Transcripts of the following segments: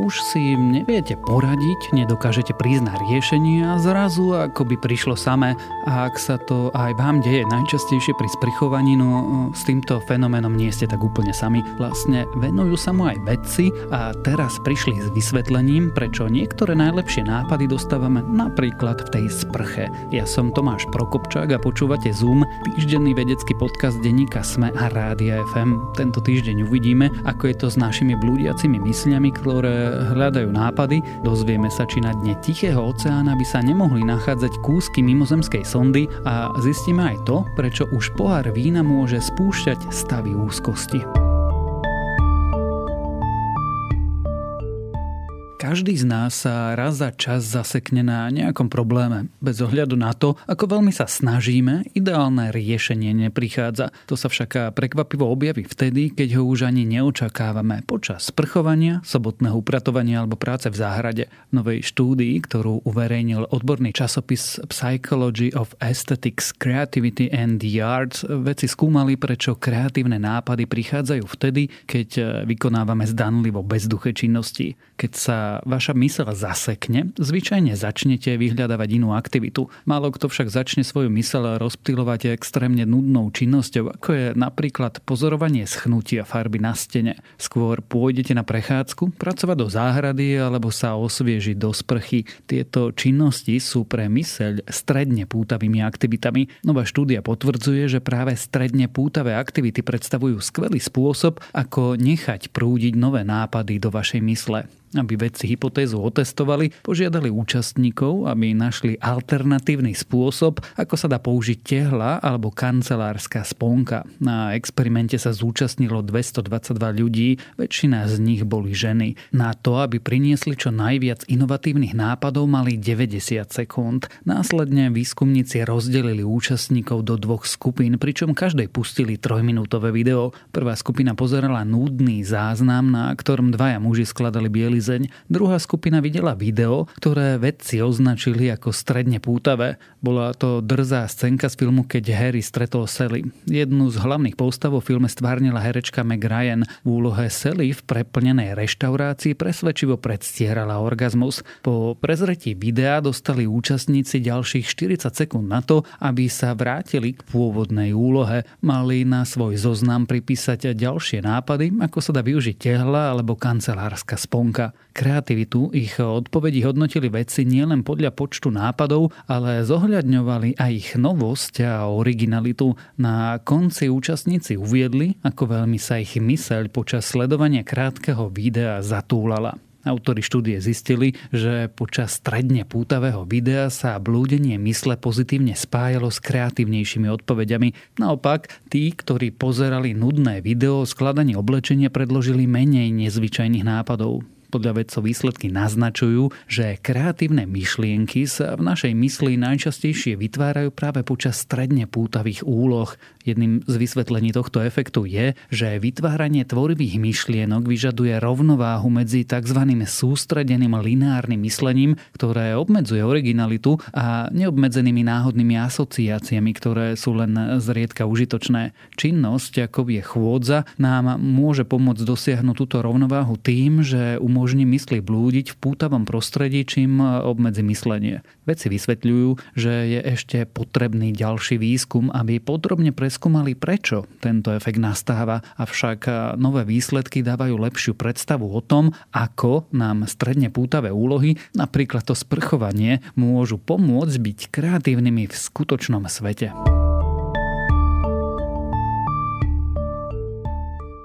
už si neviete poradiť, nedokážete na riešenie a zrazu ako by prišlo samé. A ak sa to aj vám deje najčastejšie pri sprchovaní, no s týmto fenoménom nie ste tak úplne sami. Vlastne venujú sa mu aj vedci a teraz prišli s vysvetlením, prečo niektoré najlepšie nápady dostávame napríklad v tej sprche. Ja som Tomáš Prokopčák a počúvate Zoom, týždenný vedecký podcast denníka Sme a Rádia FM. Tento týždeň uvidíme, ako je to s našimi blúdiacimi mysľami, ktoré hľadajú nápady, dozvieme sa, či na dne Tichého oceána by sa nemohli nachádzať kúsky mimozemskej sondy a zistíme aj to, prečo už pohár vína môže spúšťať stavy úzkosti. Každý z nás sa raz za čas zasekne na nejakom probléme. Bez ohľadu na to, ako veľmi sa snažíme, ideálne riešenie neprichádza. To sa však prekvapivo objaví vtedy, keď ho už ani neočakávame počas sprchovania, sobotného upratovania alebo práce v záhrade. Novej štúdii, ktorú uverejnil odborný časopis Psychology of Aesthetics, Creativity and the Arts, veci skúmali, prečo kreatívne nápady prichádzajú vtedy, keď vykonávame zdanlivo bezduché činnosti. Keď sa vaša mysel zasekne, zvyčajne začnete vyhľadávať inú aktivitu. Málo kto však začne svoju mysel rozptýlovať extrémne nudnou činnosťou, ako je napríklad pozorovanie schnutia farby na stene. Skôr pôjdete na prechádzku, pracovať do záhrady alebo sa osviežiť do sprchy. Tieto činnosti sú pre myseľ stredne pútavými aktivitami. Nová štúdia potvrdzuje, že práve stredne pútavé aktivity predstavujú skvelý spôsob, ako nechať prúdiť nové nápady do vašej mysle. Aby vedci hypotézu otestovali, požiadali účastníkov, aby našli alternatívny spôsob, ako sa dá použiť tehla alebo kancelárska sponka. Na experimente sa zúčastnilo 222 ľudí, väčšina z nich boli ženy. Na to, aby priniesli čo najviac inovatívnych nápadov, mali 90 sekúnd. Následne výskumníci rozdelili účastníkov do dvoch skupín, pričom každej pustili trojminútové video. Prvá skupina pozerala núdny záznam, na ktorom dvaja muži skladali biely bielizeň. Druhá skupina videla video, ktoré vedci označili ako stredne pútavé. Bola to drzá scénka z filmu Keď Harry stretol Sally. Jednu z hlavných postav vo filme stvárnila herečka Meg Ryan. V úlohe Sally v preplnenej reštaurácii presvedčivo predstierala orgazmus. Po prezretí videa dostali účastníci ďalších 40 sekúnd na to, aby sa vrátili k pôvodnej úlohe. Mali na svoj zoznam pripísať ďalšie nápady, ako sa dá využiť tehla alebo kancelárska sponka. Kreativitu ich odpovedi hodnotili vedci nielen podľa počtu nápadov, ale zohľadňovali aj ich novosť a originalitu. Na konci účastníci uviedli, ako veľmi sa ich myseľ počas sledovania krátkeho videa zatúlala. Autori štúdie zistili, že počas stredne pútavého videa sa blúdenie mysle pozitívne spájalo s kreatívnejšími odpovediami. Naopak, tí, ktorí pozerali nudné video o skladaní oblečenia, predložili menej nezvyčajných nápadov. Podľa vedcov výsledky naznačujú, že kreatívne myšlienky sa v našej mysli najčastejšie vytvárajú práve počas stredne pútavých úloh. Jedným z vysvetlení tohto efektu je, že vytváranie tvorivých myšlienok vyžaduje rovnováhu medzi tzv. sústredeným lineárnym myslením, ktoré obmedzuje originalitu a neobmedzenými náhodnými asociáciami, ktoré sú len zriedka užitočné. Činnosť, ako je chôdza, nám môže pomôcť dosiahnuť túto rovnováhu tým, že umožňuje umožní mysli blúdiť v pútavom prostredí, čím obmedzi myslenie. Vedci vysvetľujú, že je ešte potrebný ďalší výskum, aby podrobne preskúmali, prečo tento efekt nastáva, avšak nové výsledky dávajú lepšiu predstavu o tom, ako nám stredne pútavé úlohy, napríklad to sprchovanie, môžu pomôcť byť kreatívnymi v skutočnom svete.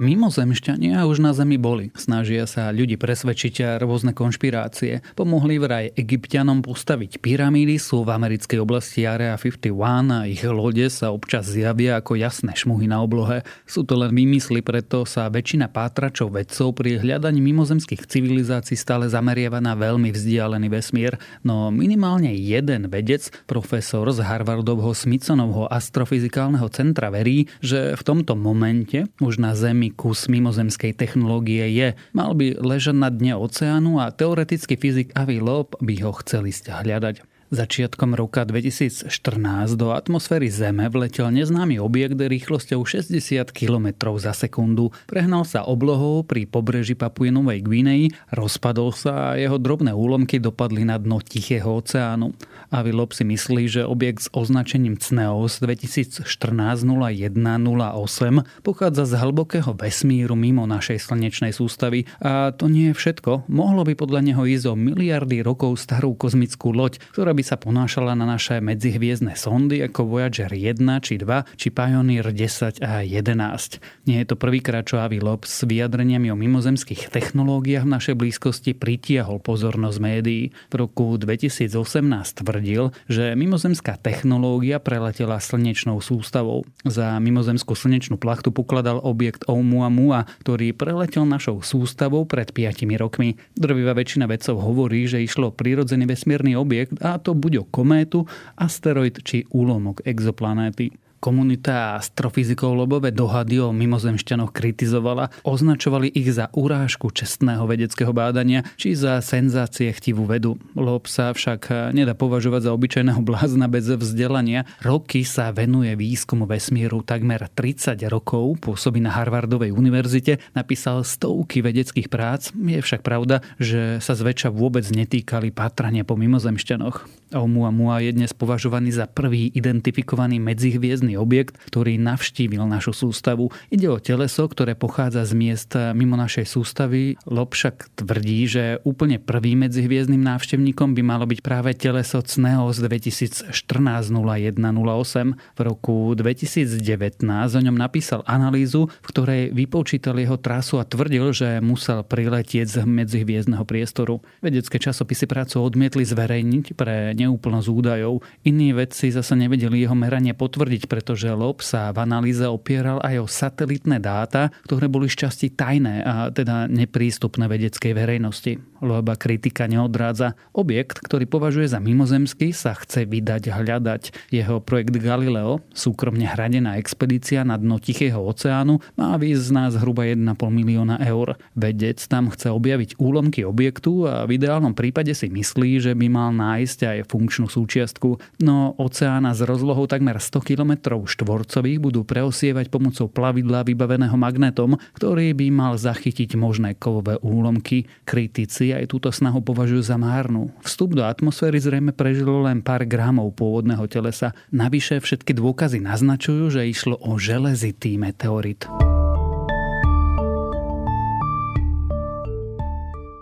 Mimozemšťania už na Zemi boli. Snažia sa ľudí presvedčiť a rôzne konšpirácie. Pomohli vraj egyptianom postaviť pyramídy, sú v americkej oblasti Area 51 a ich lode sa občas zjavia ako jasné šmuhy na oblohe. Sú to len vymysly, preto sa väčšina pátračov vedcov pri hľadaní mimozemských civilizácií stále zameriava na veľmi vzdialený vesmír. No minimálne jeden vedec, profesor z Harvardovho Smithsonovho astrofyzikálneho centra verí, že v tomto momente už na Zemi kus mimozemskej technológie je. Mal by ležať na dne oceánu a teoretický fyzik Avi Loeb by ho chcel ísť hľadať. Začiatkom roka 2014 do atmosféry Zeme vletel neznámy objekt rýchlosťou 60 km za sekundu. Prehnal sa oblohou pri pobreží Papuinovej Gvinei, rozpadol sa a jeho drobné úlomky dopadli na dno Tichého oceánu. Avilop si myslí, že objekt s označením CNEOS 2014-0108 pochádza z hlbokého vesmíru mimo našej slnečnej sústavy a to nie je všetko. Mohlo by podľa neho ísť o miliardy rokov starú kozmickú loď, ktorá by sa ponášala na naše medzihviezdne sondy ako Voyager 1 či 2 či Pioneer 10 a 11. Nie je to prvýkrát, čo Avilop s vyjadreniami o mimozemských technológiách v našej blízkosti pritiahol pozornosť médií. V roku 2018 tvrdil, že mimozemská technológia preletela slnečnou sústavou. Za mimozemskú slnečnú plachtu pokladal objekt Oumuamua, ktorý preletel našou sústavou pred 5 rokmi. Drvivá väčšina vedcov hovorí, že išlo o prírodzený vesmírny objekt a to buď o kométu, asteroid či úlomok exoplanéty. Komunita astrofyzikov lobové dohady o mimozemšťanoch kritizovala, označovali ich za urážku čestného vedeckého bádania či za senzácie chtivú vedu. Lob sa však nedá považovať za obyčajného blázna bez vzdelania. Roky sa venuje výskumu vesmíru takmer 30 rokov, pôsobí na Harvardovej univerzite, napísal stovky vedeckých prác. Je však pravda, že sa zväčša vôbec netýkali patrania po mimozemšťanoch. Oumuamua je dnes považovaný za prvý identifikovaný medzihviezdny vesmírny objekt, ktorý navštívil našu sústavu. Ide o teleso, ktoré pochádza z miest mimo našej sústavy. Lob však tvrdí, že úplne prvým medzihviezdnym návštevníkom by malo byť práve teleso Cneos 2014 0108. V roku 2019 o ňom napísal analýzu, v ktorej vypočítal jeho trasu a tvrdil, že musel priletieť z medzihviezdneho priestoru. Vedecké časopisy prácu odmietli zverejniť pre neúplnosť údajov. Iní vedci zase nevedeli jeho meranie potvrdiť, pretože LOB sa v analýze opieral aj o satelitné dáta, ktoré boli šťastí tajné a teda neprístupné vedeckej verejnosti. Leba kritika neodrádza. Objekt, ktorý považuje za mimozemský, sa chce vydať hľadať. Jeho projekt Galileo, súkromne hradená expedícia na dno Tichého oceánu, má výsť z nás zhruba 1,5 milióna eur. Vedec tam chce objaviť úlomky objektu a v ideálnom prípade si myslí, že by mal nájsť aj funkčnú súčiastku. No oceána s rozlohou takmer 100 km štvorcových budú preosievať pomocou plavidla vybaveného magnetom, ktorý by mal zachytiť možné kovové úlomky. Kritici aj túto snahu považujú za márnu. Vstup do atmosféry zrejme prežilo len pár gramov pôvodného telesa. Navyše všetky dôkazy naznačujú, že išlo o železitý meteorit.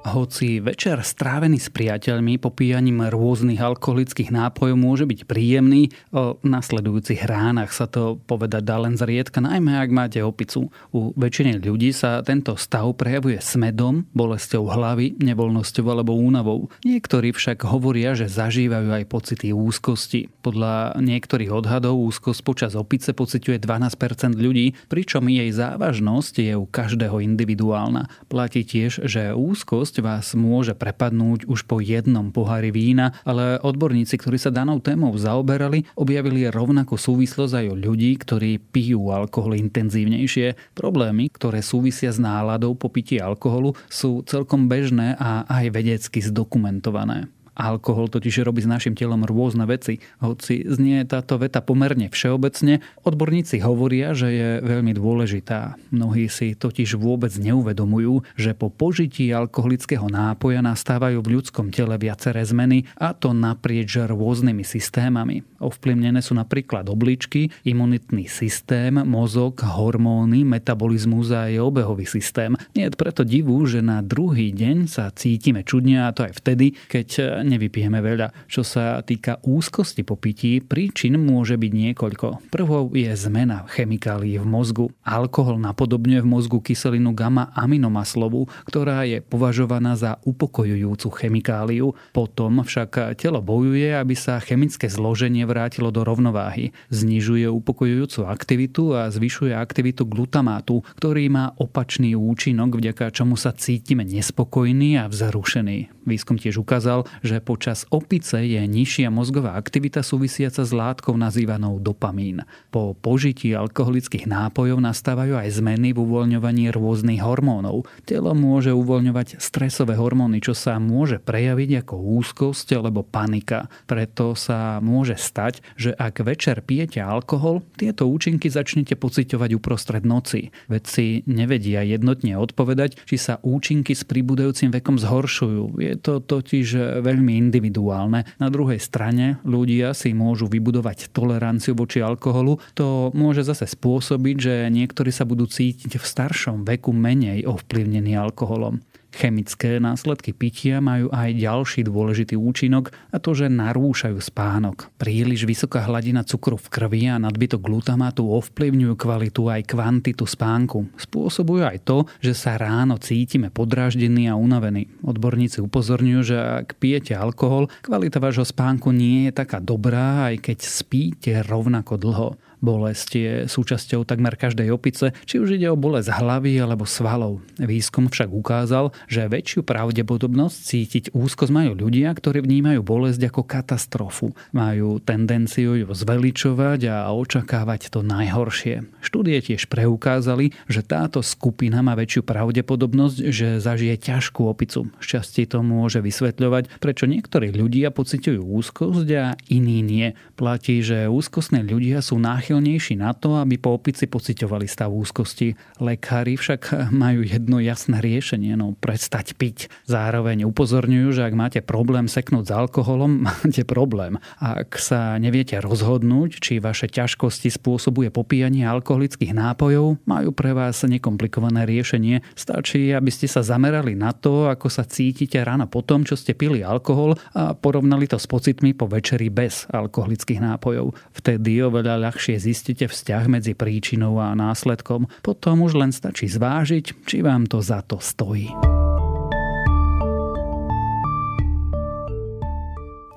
Hoci večer strávený s priateľmi popíjaním rôznych alkoholických nápojov môže byť príjemný, o nasledujúcich ránach sa to povedať dá len zriedka, najmä ak máte opicu. U väčšiny ľudí sa tento stav prejavuje smedom, bolesťou hlavy, nevoľnosťou alebo únavou. Niektorí však hovoria, že zažívajú aj pocity úzkosti. Podľa niektorých odhadov úzkosť počas opice pociťuje 12% ľudí, pričom jej závažnosť je u každého individuálna. Platí tiež, že úzkosť vás môže prepadnúť už po jednom pohári vína, ale odborníci, ktorí sa danou témou zaoberali, objavili rovnakú súvislosť aj o ľudí, ktorí pijú alkohol intenzívnejšie. Problémy, ktoré súvisia s náladou po pití alkoholu, sú celkom bežné a aj vedecky zdokumentované. Alkohol totiž robí s našim telom rôzne veci. Hoci znie táto veta pomerne všeobecne, odborníci hovoria, že je veľmi dôležitá. Mnohí si totiž vôbec neuvedomujú, že po požití alkoholického nápoja nastávajú v ľudskom tele viaceré zmeny a to naprieč rôznymi systémami. Ovplyvnené sú napríklad obličky, imunitný systém, mozog, hormóny, metabolizmus a aj obehový systém. Nie je preto divu, že na druhý deň sa cítime čudne a to aj vtedy, keď nevypijeme veľa. Čo sa týka úzkosti po pití, príčin môže byť niekoľko. Prvou je zmena chemikálií v mozgu. Alkohol napodobňuje v mozgu kyselinu gamma aminomaslovú, ktorá je považovaná za upokojujúcu chemikáliu. Potom však telo bojuje, aby sa chemické zloženie vrátilo do rovnováhy. Znižuje upokojujúcu aktivitu a zvyšuje aktivitu glutamátu, ktorý má opačný účinok, vďaka čomu sa cítime nespokojní a vzrušení. Výskum tiež ukázal, že počas opice je nižšia mozgová aktivita súvisiaca s látkou nazývanou dopamín. Po požití alkoholických nápojov nastávajú aj zmeny v uvoľňovaní rôznych hormónov. Telo môže uvoľňovať stresové hormóny, čo sa môže prejaviť ako úzkosť alebo panika. Preto sa môže stať, že ak večer pijete alkohol, tieto účinky začnete pociťovať uprostred noci. Vedci nevedia jednotne odpovedať, či sa účinky s pribúdajúcim vekom zhoršujú. Je to totiž veľmi individuálne. Na druhej strane ľudia si môžu vybudovať toleranciu voči alkoholu. To môže zase spôsobiť, že niektorí sa budú cítiť v staršom veku menej ovplyvnení alkoholom. Chemické následky pitia majú aj ďalší dôležitý účinok a to, že narúšajú spánok. Príliš vysoká hladina cukru v krvi a nadbytok glutamátu ovplyvňujú kvalitu aj kvantitu spánku. Spôsobujú aj to, že sa ráno cítime podráždení a unavení. Odborníci upozorňujú, že ak pijete alkohol, kvalita vášho spánku nie je taká dobrá, aj keď spíte rovnako dlho. Bolesť je súčasťou takmer každej opice, či už ide o bolesť hlavy alebo svalov. Výskum však ukázal, že väčšiu pravdepodobnosť cítiť úzkosť majú ľudia, ktorí vnímajú bolesť ako katastrofu. Majú tendenciu ju zveličovať a očakávať to najhoršie. Štúdie tiež preukázali, že táto skupina má väčšiu pravdepodobnosť, že zažije ťažkú opicu. Šťastie to môže vysvetľovať, prečo niektorí ľudia pociťujú úzkosť a iní nie. Platí, že úzkostné ľudia sú náchylní náchylnejší na to, aby po opici pociťovali stav úzkosti. Lekári však majú jedno jasné riešenie, no prestať piť. Zároveň upozorňujú, že ak máte problém seknúť s alkoholom, máte problém. Ak sa neviete rozhodnúť, či vaše ťažkosti spôsobuje popíjanie alkoholických nápojov, majú pre vás nekomplikované riešenie. Stačí, aby ste sa zamerali na to, ako sa cítite ráno po tom, čo ste pili alkohol a porovnali to s pocitmi po večeri bez alkoholických nápojov. Vtedy oveľa ľahšie zistíte vzťah medzi príčinou a následkom, potom už len stačí zvážiť, či vám to za to stojí.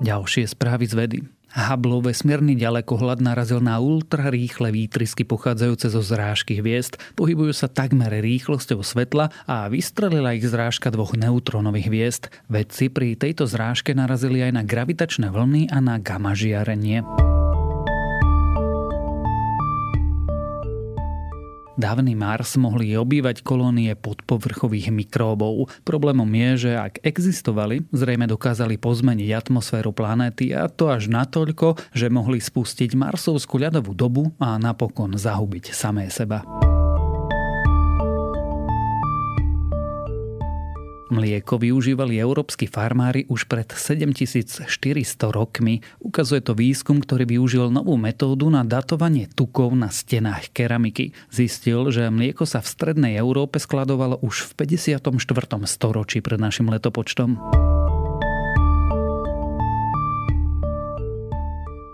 Ďalšie správy z vedy. Hubble vesmírny ďalekohľad narazil na ultrarýchle výtrysky pochádzajúce zo zrážky hviezd. Pohybujú sa takmer rýchlosťou svetla a vystrelila ich zrážka dvoch neutrónových hviezd. Vedci pri tejto zrážke narazili aj na gravitačné vlny a na gamma žiarenie. Dávny Mars mohli obývať kolónie podpovrchových mikróbov. Problémom je, že ak existovali, zrejme dokázali pozmeniť atmosféru planéty a to až natoľko, že mohli spustiť Marsovskú ľadovú dobu a napokon zahubiť samé seba. Mlieko využívali európsky farmári už pred 7400 rokmi. Ukazuje to výskum, ktorý využil novú metódu na datovanie tukov na stenách keramiky. Zistil, že mlieko sa v strednej Európe skladovalo už v 54. storočí pred našim letopočtom.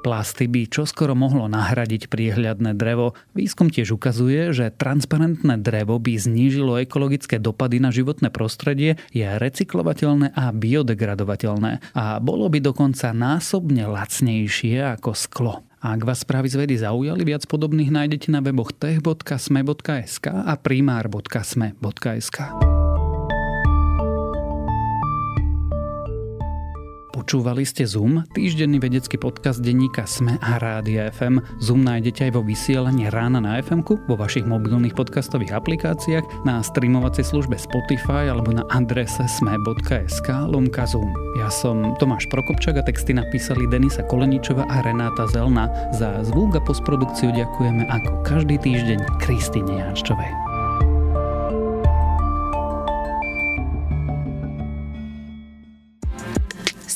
Plasty by čoskoro mohlo nahradiť priehľadné drevo. Výskum tiež ukazuje, že transparentné drevo by znížilo ekologické dopady na životné prostredie, je recyklovateľné a biodegradovateľné a bolo by dokonca násobne lacnejšie ako sklo. Ak vás správy z vedy zaujali, viac podobných nájdete na weboch tech.sme.sk a primár.sme.sk. Počúvali ste Zoom, týždenný vedecký podcast denníka Sme a Rádia FM. Zoom nájdete aj vo vysielaní rána na fm vo vašich mobilných podcastových aplikáciách, na streamovacej službe Spotify alebo na adrese sme.sk lomka Zoom. Ja som Tomáš Prokopčak a texty napísali Denisa Koleničova a Renáta Zelna. Za zvuk a postprodukciu ďakujeme ako každý týždeň Kristine Janščovej.